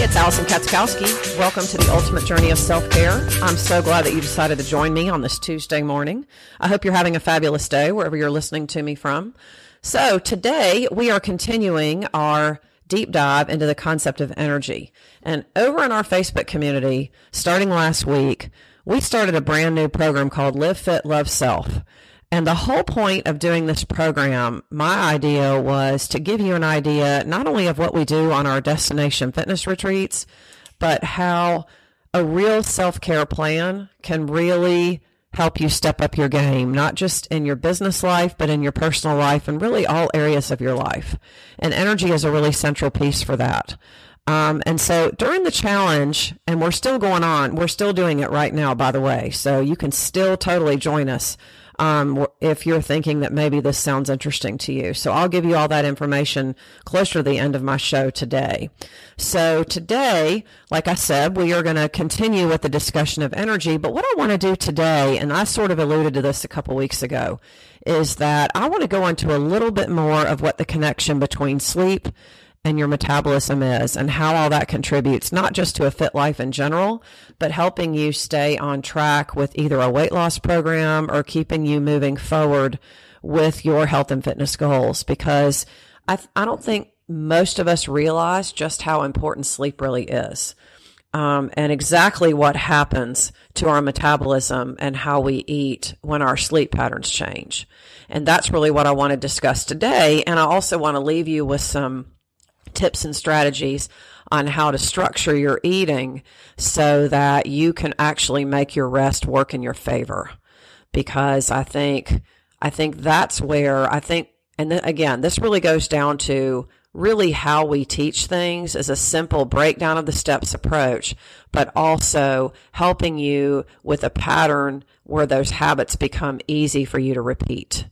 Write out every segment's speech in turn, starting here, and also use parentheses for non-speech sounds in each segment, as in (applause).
It's Allison Katzkowski. Welcome to the ultimate journey of self care. I'm so glad that you decided to join me on this Tuesday morning. I hope you're having a fabulous day wherever you're listening to me from. So, today we are continuing our deep dive into the concept of energy. And over in our Facebook community, starting last week, we started a brand new program called Live Fit, Love Self. And the whole point of doing this program, my idea was to give you an idea not only of what we do on our destination fitness retreats, but how a real self care plan can really help you step up your game, not just in your business life, but in your personal life and really all areas of your life. And energy is a really central piece for that. Um, and so during the challenge, and we're still going on, we're still doing it right now, by the way. So you can still totally join us um, if you're thinking that maybe this sounds interesting to you. So I'll give you all that information closer to the end of my show today. So today, like I said, we are going to continue with the discussion of energy. But what I want to do today, and I sort of alluded to this a couple weeks ago, is that I want to go into a little bit more of what the connection between sleep and your metabolism is and how all that contributes, not just to a fit life in general, but helping you stay on track with either a weight loss program or keeping you moving forward with your health and fitness goals. Because I, I don't think most of us realize just how important sleep really is. Um, and exactly what happens to our metabolism and how we eat when our sleep patterns change. And that's really what I want to discuss today. And I also want to leave you with some tips and strategies on how to structure your eating so that you can actually make your rest work in your favor. Because I think, I think that's where I think, and then again, this really goes down to really how we teach things is a simple breakdown of the steps approach, but also helping you with a pattern where those habits become easy for you to repeat.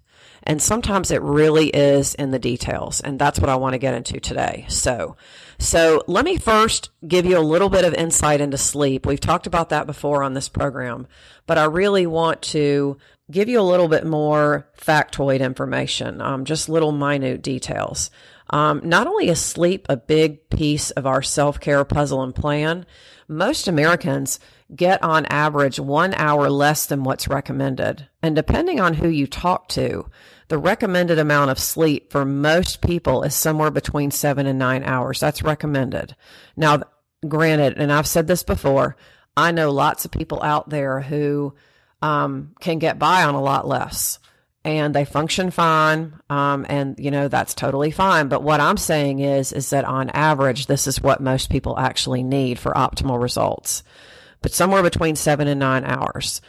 And sometimes it really is in the details. And that's what I want to get into today. So, so let me first give you a little bit of insight into sleep. We've talked about that before on this program, but I really want to give you a little bit more factoid information, um, just little minute details. Um, not only is sleep a big piece of our self care puzzle and plan, most Americans get on average one hour less than what's recommended. And depending on who you talk to, the recommended amount of sleep for most people is somewhere between seven and nine hours. That's recommended. Now, granted, and I've said this before, I know lots of people out there who um, can get by on a lot less and they function fine. Um, and you know, that's totally fine. But what I'm saying is, is that on average, this is what most people actually need for optimal results, but somewhere between seven and nine hours.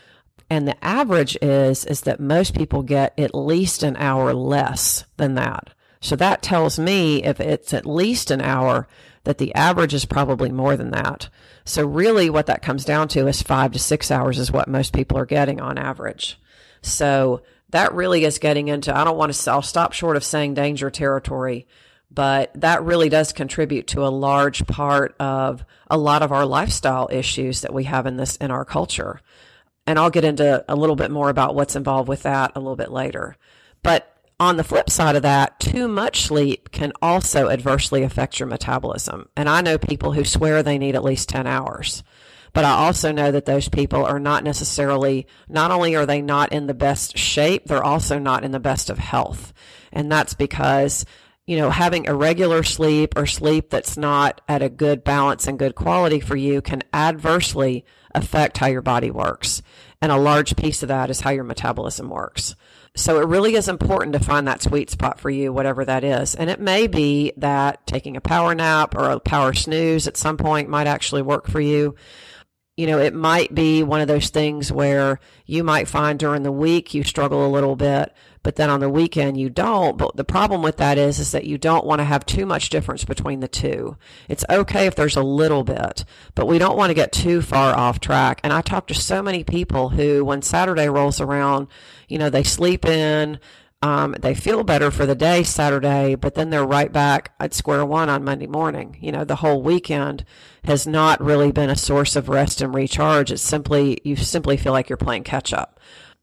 And the average is, is that most people get at least an hour less than that. So that tells me if it's at least an hour, that the average is probably more than that. So really what that comes down to is five to six hours is what most people are getting on average. So that really is getting into, I don't want to, I'll stop short of saying danger territory, but that really does contribute to a large part of a lot of our lifestyle issues that we have in this, in our culture. And I'll get into a little bit more about what's involved with that a little bit later. But on the flip side of that, too much sleep can also adversely affect your metabolism. And I know people who swear they need at least 10 hours. But I also know that those people are not necessarily, not only are they not in the best shape, they're also not in the best of health. And that's because, you know, having irregular sleep or sleep that's not at a good balance and good quality for you can adversely affect how your body works. And a large piece of that is how your metabolism works. So it really is important to find that sweet spot for you, whatever that is. And it may be that taking a power nap or a power snooze at some point might actually work for you you know, it might be one of those things where you might find during the week you struggle a little bit, but then on the weekend you don't. But the problem with that is, is that you don't want to have too much difference between the two. It's okay if there's a little bit, but we don't want to get too far off track. And I talk to so many people who, when Saturday rolls around, you know, they sleep in, um, they feel better for the day Saturday, but then they're right back at square one on Monday morning. You know, the whole weekend has not really been a source of rest and recharge. It's simply, you simply feel like you're playing catch up.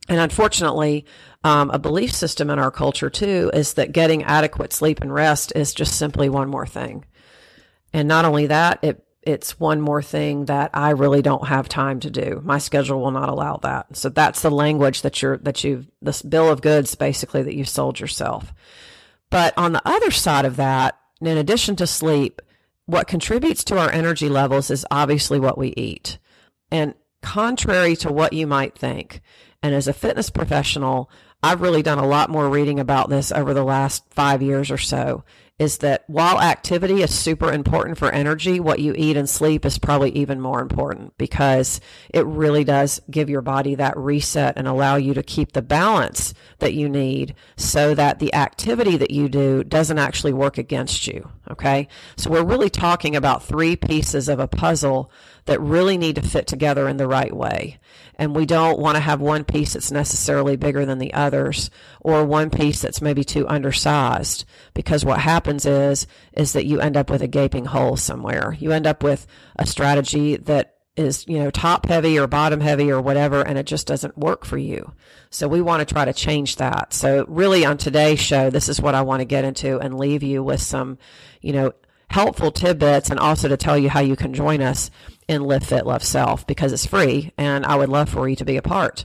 And unfortunately, um, a belief system in our culture too is that getting adequate sleep and rest is just simply one more thing. And not only that, it it's one more thing that I really don't have time to do. My schedule will not allow that. So that's the language that you're, that you've, this bill of goods basically that you sold yourself. But on the other side of that, in addition to sleep, what contributes to our energy levels is obviously what we eat. And contrary to what you might think, and as a fitness professional, I've really done a lot more reading about this over the last five years or so is that while activity is super important for energy, what you eat and sleep is probably even more important because it really does give your body that reset and allow you to keep the balance that you need so that the activity that you do doesn't actually work against you. Okay. So we're really talking about three pieces of a puzzle that really need to fit together in the right way. And we don't want to have one piece that's necessarily bigger than the others or one piece that's maybe too undersized because what happens is, is that you end up with a gaping hole somewhere. You end up with a strategy that is, you know, top heavy or bottom heavy or whatever, and it just doesn't work for you. So we want to try to change that. So really on today's show, this is what I want to get into and leave you with some, you know, helpful tidbits and also to tell you how you can join us in Live Fit Love Self because it's free and I would love for you to be a part.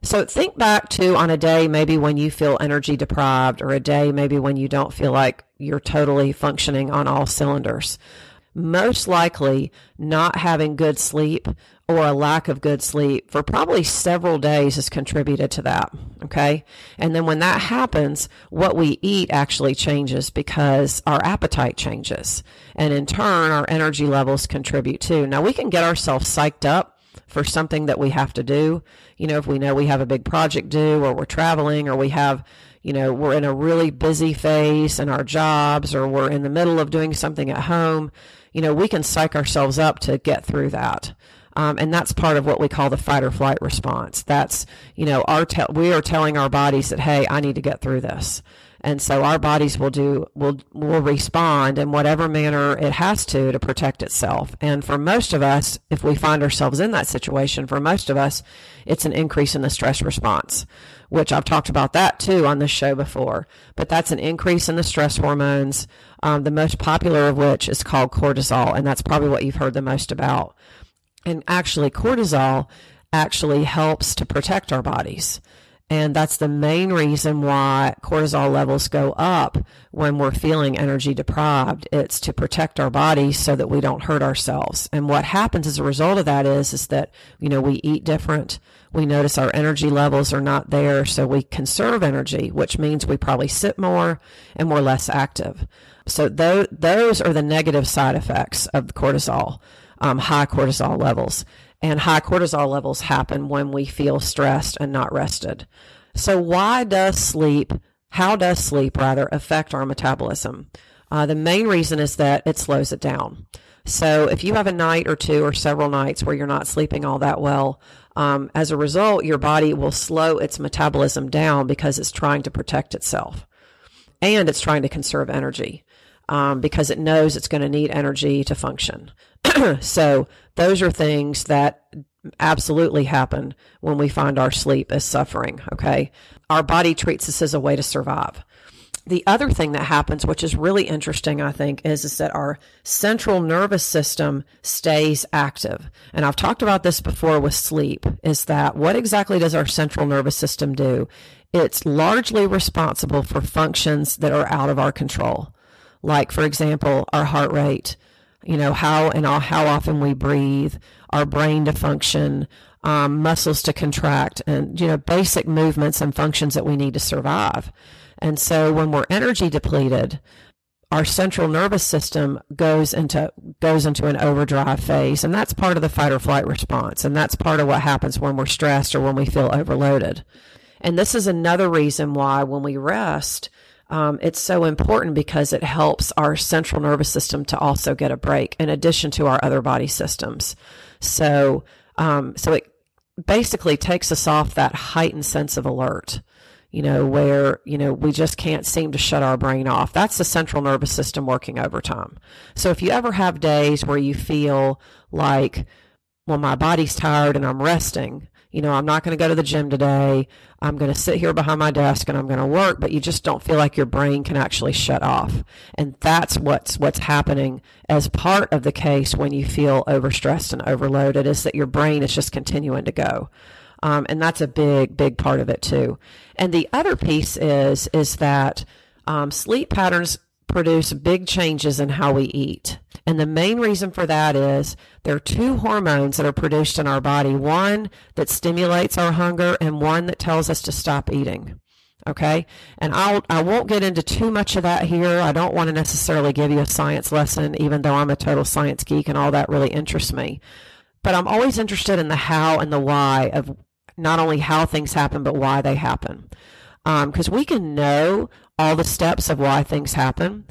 So think back to on a day maybe when you feel energy deprived or a day maybe when you don't feel like you're totally functioning on all cylinders most likely not having good sleep or a lack of good sleep for probably several days has contributed to that. Okay. And then when that happens, what we eat actually changes because our appetite changes. And in turn, our energy levels contribute too. Now we can get ourselves psyched up for something that we have to do. You know, if we know we have a big project due or we're traveling or we have you know, we're in a really busy phase in our jobs or we're in the middle of doing something at home, you know, we can psych ourselves up to get through that. Um, and that's part of what we call the fight or flight response. That's, you know, our te- we are telling our bodies that, hey, I need to get through this. And so our bodies will do, will, will respond in whatever manner it has to to protect itself. And for most of us, if we find ourselves in that situation, for most of us, it's an increase in the stress response, which I've talked about that too on this show before. But that's an increase in the stress hormones, um, the most popular of which is called cortisol. And that's probably what you've heard the most about. And actually, cortisol actually helps to protect our bodies. And that's the main reason why cortisol levels go up when we're feeling energy deprived. It's to protect our bodies so that we don't hurt ourselves. And what happens as a result of that is, is that, you know, we eat different. We notice our energy levels are not there. So we conserve energy, which means we probably sit more and we're less active. So those, those are the negative side effects of cortisol, um, high cortisol levels and high cortisol levels happen when we feel stressed and not rested. So why does sleep, how does sleep rather affect our metabolism? Uh, the main reason is that it slows it down. So if you have a night or two or several nights where you're not sleeping all that well, um, as a result, your body will slow its metabolism down because it's trying to protect itself and it's trying to conserve energy um, because it knows it's going to need energy to function. (clears throat) so those are things that absolutely happen when we find our sleep as suffering. Okay. Our body treats this as a way to survive. The other thing that happens, which is really interesting, I think, is, is that our central nervous system stays active. And I've talked about this before with sleep, is that what exactly does our central nervous system do? It's largely responsible for functions that are out of our control. Like, for example, our heart rate, you know, how and how often we breathe, our brain to function, um, muscles to contract, and, you know, basic movements and functions that we need to survive. And so when we're energy depleted, our central nervous system goes into goes into an overdrive phase and that's part of the fight or flight response and that's part of what happens when we're stressed or when we feel overloaded and this is another reason why when we rest um, it's so important because it helps our central nervous system to also get a break in addition to our other body systems. So, um, so it basically takes us off that heightened sense of alert, you know, where, you know, we just can't seem to shut our brain off. That's the central nervous system working overtime. So if you ever have days where you feel like, well, my body's tired and I'm resting, you know, I'm not going to go to the gym today. I'm going to sit here behind my desk and I'm going to work, but you just don't feel like your brain can actually shut off. And that's what's what's happening as part of the case when you feel overstressed and overloaded is that your brain is just continuing to go. Um, and that's a big, big part of it too. And the other piece is is that um, sleep patterns produce big changes in how we eat. And the main reason for that is there are two hormones that are produced in our body one that stimulates our hunger, and one that tells us to stop eating. Okay. And I'll, I won't get into too much of that here. I don't want to necessarily give you a science lesson, even though I'm a total science geek and all that really interests me. But I'm always interested in the how and the why of not only how things happen, but why they happen. Because um, we can know all the steps of why things happen,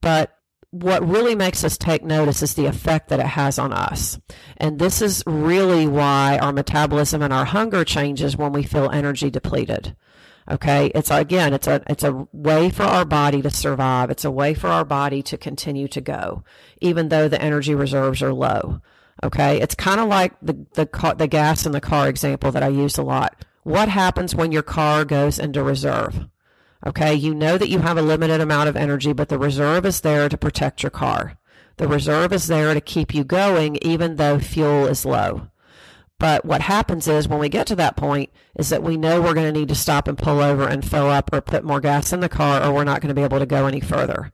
but what really makes us take notice is the effect that it has on us. And this is really why our metabolism and our hunger changes when we feel energy depleted. Okay. It's again, it's a, it's a way for our body to survive. It's a way for our body to continue to go, even though the energy reserves are low. Okay. It's kind of like the, the, car, the gas in the car example that I use a lot. What happens when your car goes into reserve? Okay, you know that you have a limited amount of energy, but the reserve is there to protect your car. The reserve is there to keep you going even though fuel is low. But what happens is when we get to that point is that we know we're going to need to stop and pull over and fill up or put more gas in the car or we're not going to be able to go any further.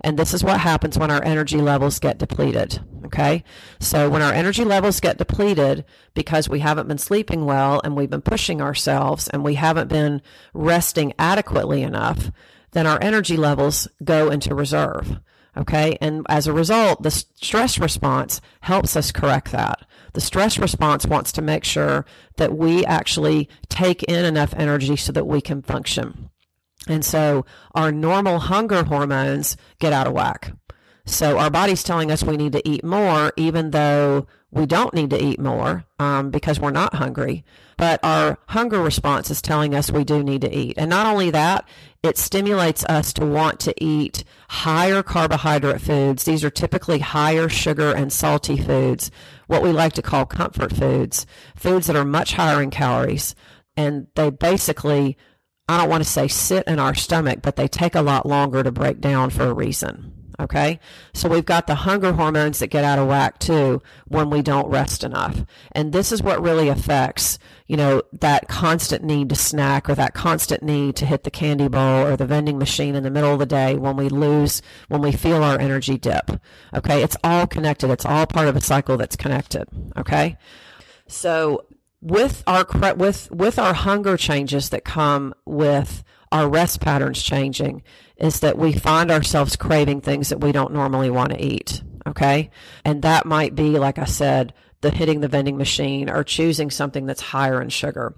And this is what happens when our energy levels get depleted. Okay. So when our energy levels get depleted because we haven't been sleeping well and we've been pushing ourselves and we haven't been resting adequately enough, then our energy levels go into reserve. Okay. And as a result, the stress response helps us correct that. The stress response wants to make sure that we actually take in enough energy so that we can function. And so our normal hunger hormones get out of whack. So our body's telling us we need to eat more, even though we don't need to eat more um, because we're not hungry. But our hunger response is telling us we do need to eat. And not only that, it stimulates us to want to eat higher carbohydrate foods. These are typically higher sugar and salty foods, what we like to call comfort foods, foods that are much higher in calories. And they basically I don't want to say sit in our stomach, but they take a lot longer to break down for a reason. Okay. So we've got the hunger hormones that get out of whack too when we don't rest enough. And this is what really affects, you know, that constant need to snack or that constant need to hit the candy bowl or the vending machine in the middle of the day when we lose, when we feel our energy dip. Okay. It's all connected. It's all part of a cycle that's connected. Okay. So with our with with our hunger changes that come with our rest patterns changing is that we find ourselves craving things that we don't normally want to eat okay? And that might be like i said the hitting the vending machine or choosing something that's higher in sugar.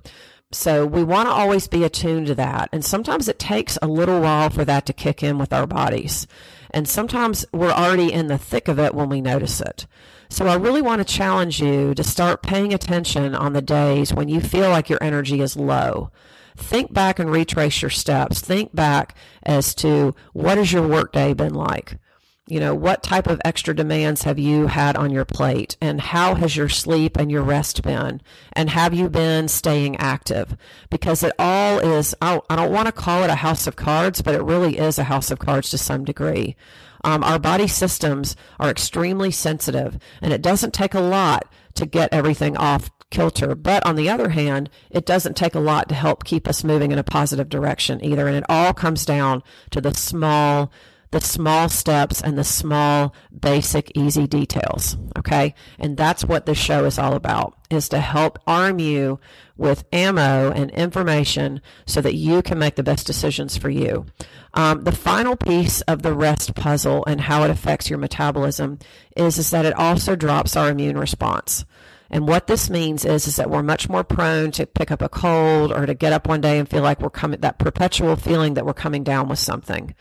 So we want to always be attuned to that. And sometimes it takes a little while for that to kick in with our bodies. And sometimes we're already in the thick of it when we notice it so I really want to challenge you to start paying attention on the days when you feel like your energy is low. Think back and retrace your steps. Think back as to what has your workday been like? You know, what type of extra demands have you had on your plate? And how has your sleep and your rest been? And have you been staying active? Because it all is, I don't want to call it a house of cards, but it really is a house of cards to some degree. Um, our body systems are extremely sensitive, and it doesn't take a lot to get everything off kilter. But on the other hand, it doesn't take a lot to help keep us moving in a positive direction either. And it all comes down to the small the small steps and the small, basic, easy details. Okay. And that's what this show is all about is to help arm you with ammo and information so that you can make the best decisions for you. Um, the final piece of the rest puzzle and how it affects your metabolism is, is that it also drops our immune response. And what this means is, is that we're much more prone to pick up a cold or to get up one day and feel like we're coming, that perpetual feeling that we're coming down with something.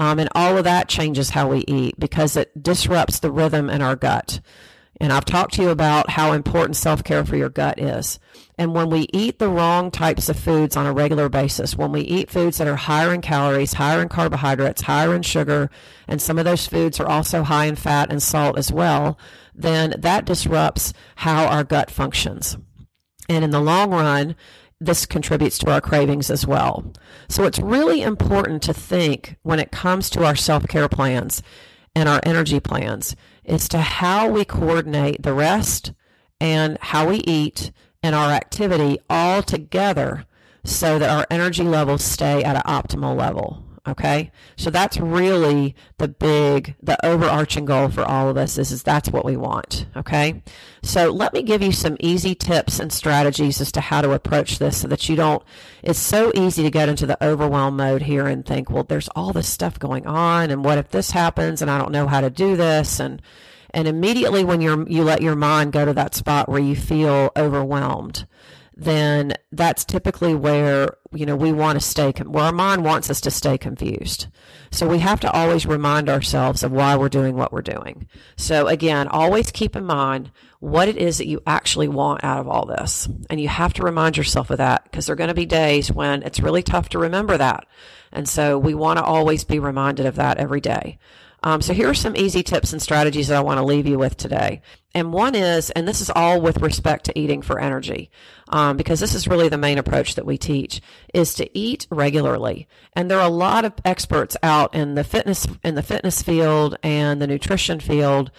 Um, and all of that changes how we eat because it disrupts the rhythm in our gut. And I've talked to you about how important self care for your gut is. And when we eat the wrong types of foods on a regular basis, when we eat foods that are higher in calories, higher in carbohydrates, higher in sugar, and some of those foods are also high in fat and salt as well, then that disrupts how our gut functions. And in the long run, this contributes to our cravings as well. So it's really important to think when it comes to our self care plans and our energy plans as to how we coordinate the rest and how we eat and our activity all together so that our energy levels stay at an optimal level. Okay. So that's really the big, the overarching goal for all of us is, is that's what we want. Okay. So let me give you some easy tips and strategies as to how to approach this so that you don't, it's so easy to get into the overwhelm mode here and think, well, there's all this stuff going on. And what if this happens and I don't know how to do this? And, and immediately when you're, you let your mind go to that spot where you feel overwhelmed, then that's typically where you know we want to stay where our mind wants us to stay confused. So we have to always remind ourselves of why we're doing what we're doing. So again always keep in mind what it is that you actually want out of all this. And you have to remind yourself of that because there are going to be days when it's really tough to remember that. And so we want to always be reminded of that every day um, so here are some easy tips and strategies that I want to leave you with today. And one is, and this is all with respect to eating for energy, um, because this is really the main approach that we teach, is to eat regularly. And there are a lot of experts out in the fitness in the fitness field and the nutrition field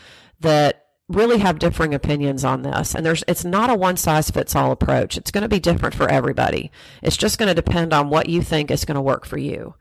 that really have differing opinions on this and there's it's not a one size fits all approach it's going to be different for everybody it's just going to depend on what you think is going to work for you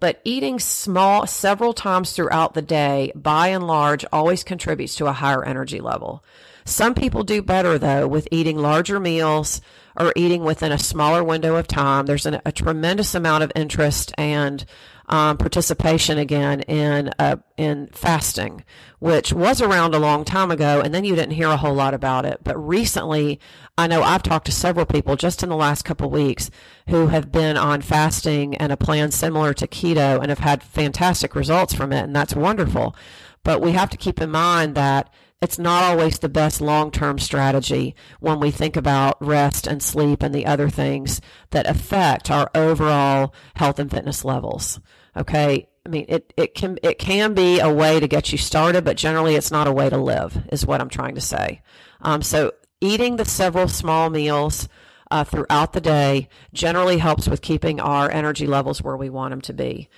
but eating small several times throughout the day, by and large, always contributes to a higher energy level. Some people do better though with eating larger meals or eating within a smaller window of time. There's an, a tremendous amount of interest and um, participation again in uh, in fasting, which was around a long time ago, and then you didn't hear a whole lot about it. But recently, I know I've talked to several people just in the last couple weeks who have been on fasting and a plan similar to keto and have had fantastic results from it, and that's wonderful. But we have to keep in mind that it's not always the best long term strategy when we think about rest and sleep and the other things that affect our overall health and fitness levels. Okay. I mean, it, it can, it can be a way to get you started, but generally it's not a way to live is what I'm trying to say. Um, so eating the several small meals, uh, throughout the day generally helps with keeping our energy levels where we want them to be.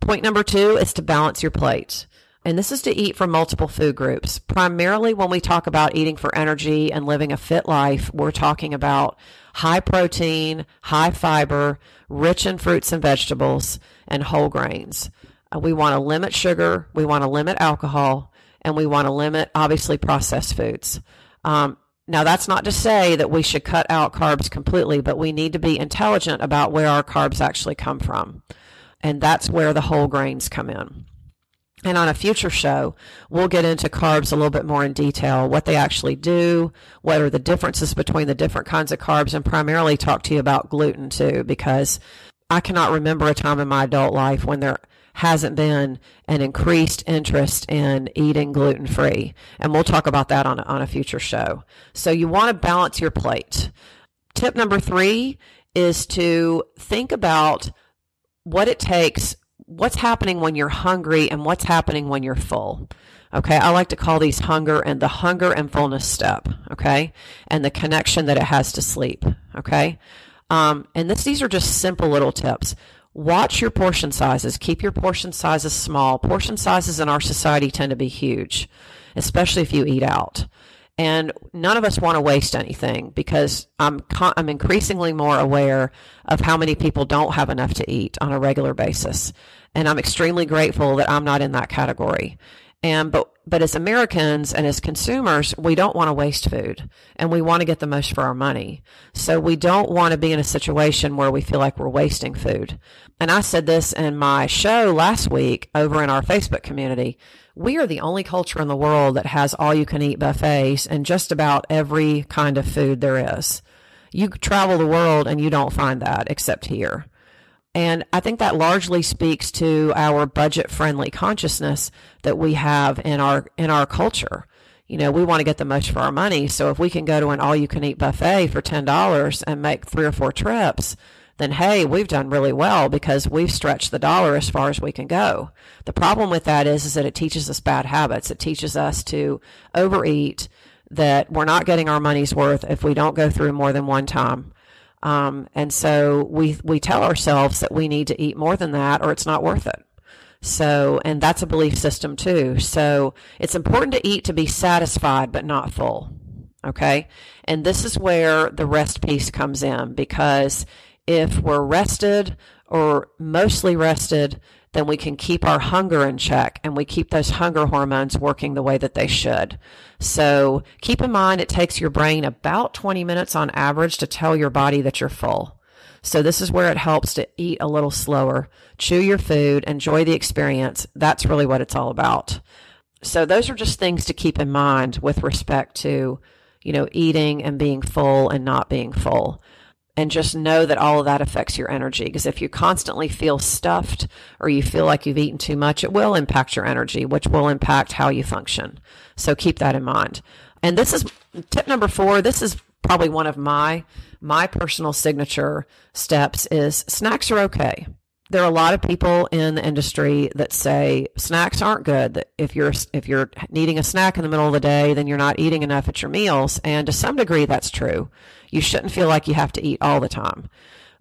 Point number two is to balance your plate. And this is to eat from multiple food groups. Primarily, when we talk about eating for energy and living a fit life, we're talking about high protein, high fiber, rich in fruits and vegetables, and whole grains. Uh, we want to limit sugar, we want to limit alcohol, and we want to limit, obviously, processed foods. Um, now, that's not to say that we should cut out carbs completely, but we need to be intelligent about where our carbs actually come from. And that's where the whole grains come in. And on a future show, we'll get into carbs a little bit more in detail, what they actually do, what are the differences between the different kinds of carbs, and primarily talk to you about gluten too, because I cannot remember a time in my adult life when there hasn't been an increased interest in eating gluten free. And we'll talk about that on, on a future show. So you want to balance your plate. Tip number three is to think about what it takes what's happening when you're hungry and what's happening when you're full. Okay. I like to call these hunger and the hunger and fullness step. Okay. And the connection that it has to sleep. Okay. Um, and this, these are just simple little tips. Watch your portion sizes. Keep your portion sizes small. Portion sizes in our society tend to be huge, especially if you eat out. And none of us want to waste anything because I'm, I'm increasingly more aware of how many people don't have enough to eat on a regular basis. And I'm extremely grateful that I'm not in that category. And, but, but as Americans and as consumers, we don't want to waste food and we want to get the most for our money. So we don't want to be in a situation where we feel like we're wasting food. And I said this in my show last week over in our Facebook community we are the only culture in the world that has all you can eat buffets and just about every kind of food there is. You travel the world and you don't find that except here. And I think that largely speaks to our budget friendly consciousness that we have in our in our culture. You know, we want to get the most for our money. So if we can go to an all you can eat buffet for $10 and make three or four trips, then hey, we've done really well because we've stretched the dollar as far as we can go. The problem with that is, is that it teaches us bad habits. It teaches us to overeat, that we're not getting our money's worth if we don't go through more than one time. Um, and so we we tell ourselves that we need to eat more than that, or it's not worth it. So, and that's a belief system too. So it's important to eat to be satisfied, but not full. Okay. And this is where the rest piece comes in because if we're rested or mostly rested, then we can keep our hunger in check and we keep those hunger hormones working the way that they should. So keep in mind it takes your brain about 20 minutes on average to tell your body that you're full. So this is where it helps to eat a little slower, chew your food, enjoy the experience. That's really what it's all about. So those are just things to keep in mind with respect to, you know, eating and being full and not being full and just know that all of that affects your energy. Because if you constantly feel stuffed or you feel like you've eaten too much, it will impact your energy, which will impact how you function. So keep that in mind. And this is tip number four. This is probably one of my my personal signature steps is snacks are okay there are a lot of people in the industry that say snacks aren't good. That if you're if you're needing a snack in the middle of the day, then you're not eating enough at your meals. And to some degree, that's true. You shouldn't feel like you have to eat all the time.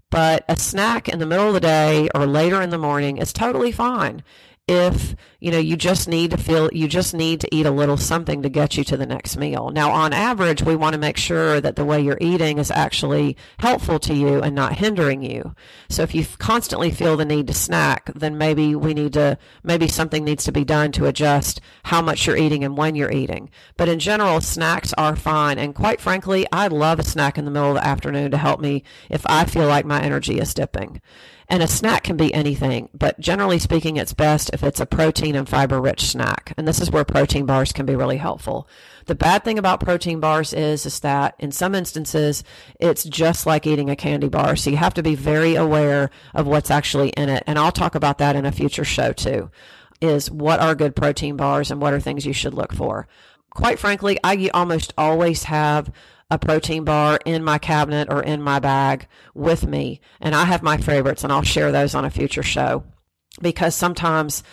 But a snack in the middle of the day or later in the morning is totally fine if you know you just need to feel you just need to eat a little something to get you to the next meal. Now on average we want to make sure that the way you're eating is actually helpful to you and not hindering you. So if you constantly feel the need to snack then maybe we need to maybe something needs to be done to adjust how much you're eating and when you're eating. But in general snacks are fine. And quite frankly i love a snack in the middle of the afternoon to help me if i feel like my energy is dipping and a snack can be anything, but generally speaking, it's best if it's a protein and fiber rich snack. And this is where protein bars can be really helpful. The bad thing about protein bars is, is that in some instances, it's just like eating a candy bar. So you have to be very aware of what's actually in it. And I'll talk about that in a future show too, is what are good protein bars and what are things you should look for. Quite frankly, I almost always have a protein bar in my cabinet or in my bag with me. And I have my favorites and I'll share those on a future show because sometimes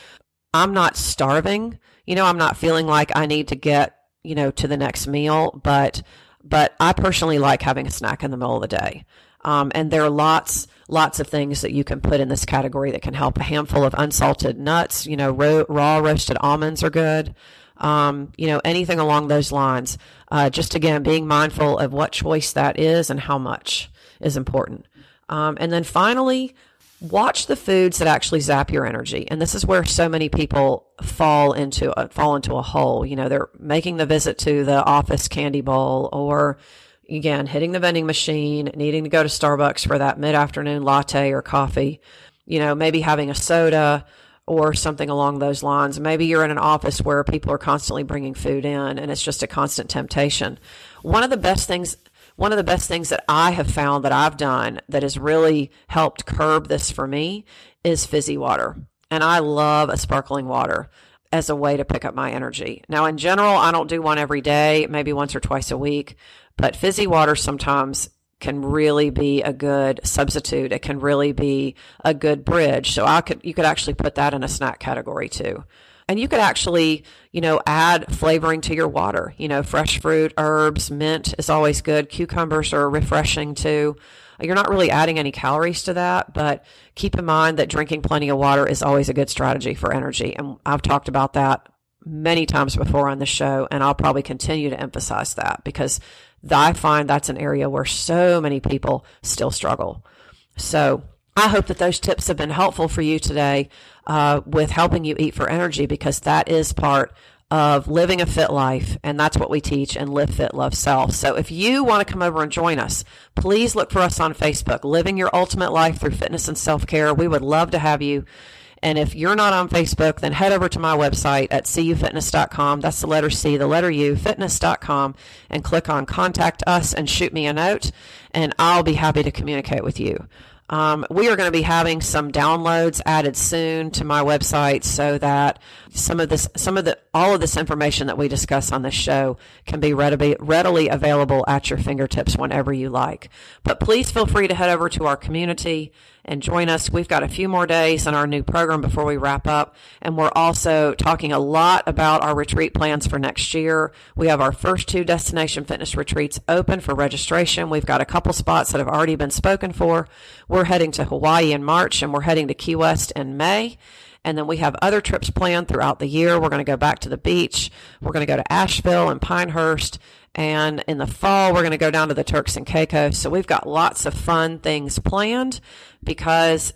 I'm not starving. You know, I'm not feeling like I need to get, you know, to the next meal, but, but I personally like having a snack in the middle of the day. Um, and there are lots, lots of things that you can put in this category that can help. A handful of unsalted nuts, you know, ro- raw roasted almonds are good um, you know, anything along those lines. Uh, just again, being mindful of what choice that is and how much is important. Um, and then finally, watch the foods that actually zap your energy. And this is where so many people fall into a, fall into a hole. You know, they're making the visit to the office candy bowl or again, hitting the vending machine, needing to go to Starbucks for that mid afternoon latte or coffee, you know, maybe having a soda, or something along those lines. Maybe you're in an office where people are constantly bringing food in and it's just a constant temptation. One of the best things one of the best things that I have found that I've done that has really helped curb this for me is fizzy water. And I love a sparkling water as a way to pick up my energy. Now, in general, I don't do one every day, maybe once or twice a week, but fizzy water sometimes can really be a good substitute. It can really be a good bridge. So I could, you could actually put that in a snack category too. And you could actually, you know, add flavoring to your water. You know, fresh fruit, herbs, mint is always good. Cucumbers are refreshing too. You're not really adding any calories to that, but keep in mind that drinking plenty of water is always a good strategy for energy. And I've talked about that many times before on the show, and I'll probably continue to emphasize that because I find that's an area where so many people still struggle. So I hope that those tips have been helpful for you today uh, with helping you eat for energy because that is part of living a fit life. And that's what we teach and live fit, love self. So if you want to come over and join us, please look for us on Facebook, Living Your Ultimate Life Through Fitness and Self Care. We would love to have you. And if you're not on Facebook, then head over to my website at cufitness.com. That's the letter C, the letter U, fitness.com, and click on contact us and shoot me a note, and I'll be happy to communicate with you. Um, we are going to be having some downloads added soon to my website so that some of this, some of the, all of this information that we discuss on this show can be readily, readily available at your fingertips whenever you like. But please feel free to head over to our community and join us. We've got a few more days in our new program before we wrap up. And we're also talking a lot about our retreat plans for next year. We have our first two destination fitness retreats open for registration. We've got a couple spots that have already been spoken for. We're heading to Hawaii in March and we're heading to Key West in May. And then we have other trips planned throughout the year. We're going to go back to the beach. We're going to go to Asheville and Pinehurst. And in the fall, we're going to go down to the Turks and Caicos. So we've got lots of fun things planned because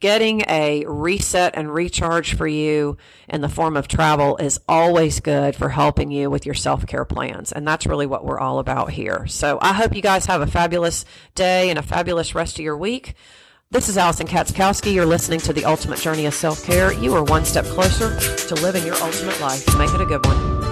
getting a reset and recharge for you in the form of travel is always good for helping you with your self care plans. And that's really what we're all about here. So I hope you guys have a fabulous day and a fabulous rest of your week. This is Allison Katzkowski. You're listening to The Ultimate Journey of Self Care. You are one step closer to living your ultimate life. Make it a good one.